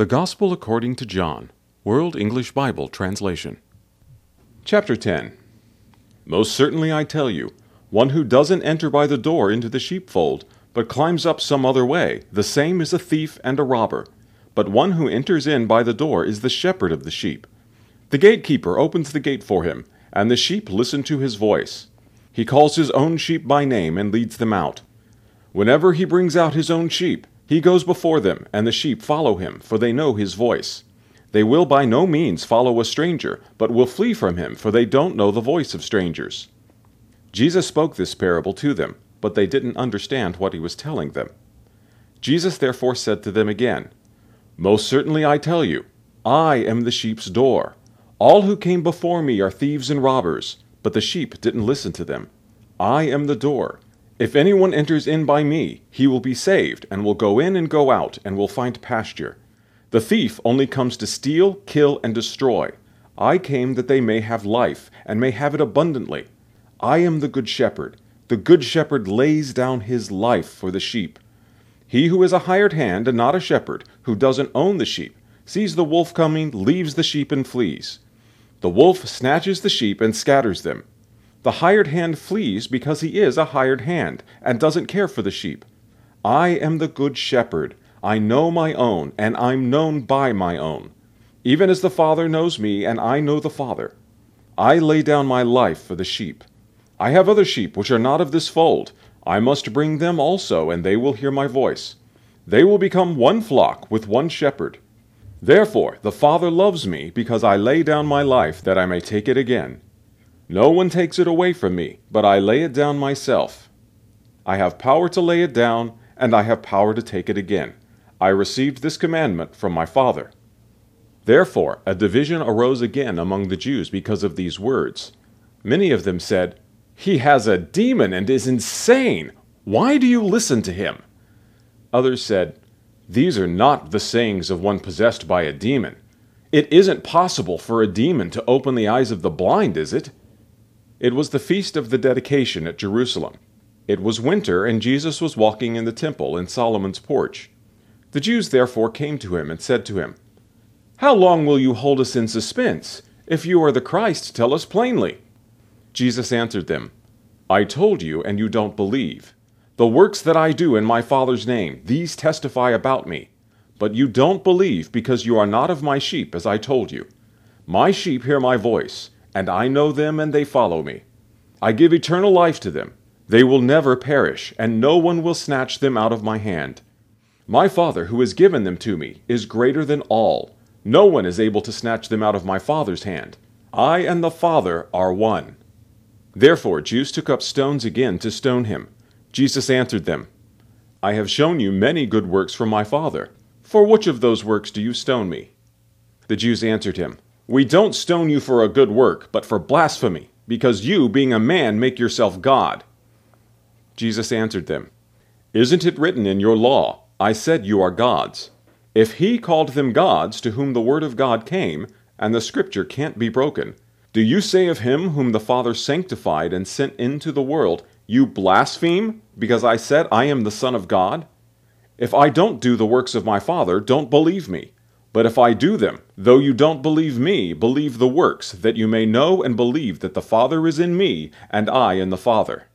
The Gospel according to John, World English Bible Translation. Chapter 10 Most certainly I tell you, one who doesn't enter by the door into the sheepfold, but climbs up some other way, the same is a thief and a robber. But one who enters in by the door is the shepherd of the sheep. The gatekeeper opens the gate for him, and the sheep listen to his voice. He calls his own sheep by name and leads them out. Whenever he brings out his own sheep, he goes before them, and the sheep follow him, for they know his voice. They will by no means follow a stranger, but will flee from him, for they don't know the voice of strangers. Jesus spoke this parable to them, but they didn't understand what he was telling them. Jesus therefore said to them again, Most certainly I tell you, I am the sheep's door. All who came before me are thieves and robbers, but the sheep didn't listen to them. I am the door. If anyone enters in by me, he will be saved, and will go in and go out, and will find pasture. The thief only comes to steal, kill, and destroy. I came that they may have life, and may have it abundantly. I am the good shepherd. The good shepherd lays down his life for the sheep. He who is a hired hand and not a shepherd, who doesn't own the sheep, sees the wolf coming, leaves the sheep, and flees. The wolf snatches the sheep and scatters them. The hired hand flees because he is a hired hand and doesn't care for the sheep. I am the good shepherd. I know my own, and I'm known by my own. Even as the Father knows me, and I know the Father. I lay down my life for the sheep. I have other sheep which are not of this fold. I must bring them also, and they will hear my voice. They will become one flock with one shepherd. Therefore the Father loves me, because I lay down my life that I may take it again. No one takes it away from me, but I lay it down myself. I have power to lay it down, and I have power to take it again. I received this commandment from my Father. Therefore a division arose again among the Jews because of these words. Many of them said, He has a demon and is insane. Why do you listen to him? Others said, These are not the sayings of one possessed by a demon. It isn't possible for a demon to open the eyes of the blind, is it? It was the feast of the dedication at Jerusalem. It was winter, and Jesus was walking in the temple in Solomon's porch. The Jews therefore came to him and said to him, How long will you hold us in suspense? If you are the Christ, tell us plainly. Jesus answered them, I told you, and you don't believe. The works that I do in my Father's name, these testify about me. But you don't believe because you are not of my sheep, as I told you. My sheep hear my voice and I know them, and they follow me. I give eternal life to them. They will never perish, and no one will snatch them out of my hand. My Father, who has given them to me, is greater than all. No one is able to snatch them out of my Father's hand. I and the Father are one. Therefore Jews took up stones again to stone him. Jesus answered them, I have shown you many good works from my Father. For which of those works do you stone me? The Jews answered him, we don't stone you for a good work, but for blasphemy, because you, being a man, make yourself God. Jesus answered them, Isn't it written in your law, I said you are gods? If he called them gods to whom the word of God came, and the scripture can't be broken, do you say of him whom the Father sanctified and sent into the world, You blaspheme, because I said I am the Son of God? If I don't do the works of my Father, don't believe me. But if I do them, though you don't believe me, believe the works, that you may know and believe that the Father is in me, and I in the Father.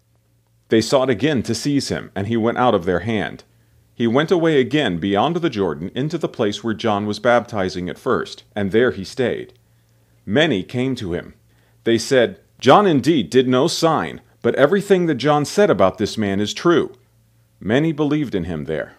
They sought again to seize him, and he went out of their hand. He went away again beyond the Jordan into the place where John was baptizing at first, and there he stayed. Many came to him. They said, John indeed did no sign, but everything that John said about this man is true. Many believed in him there.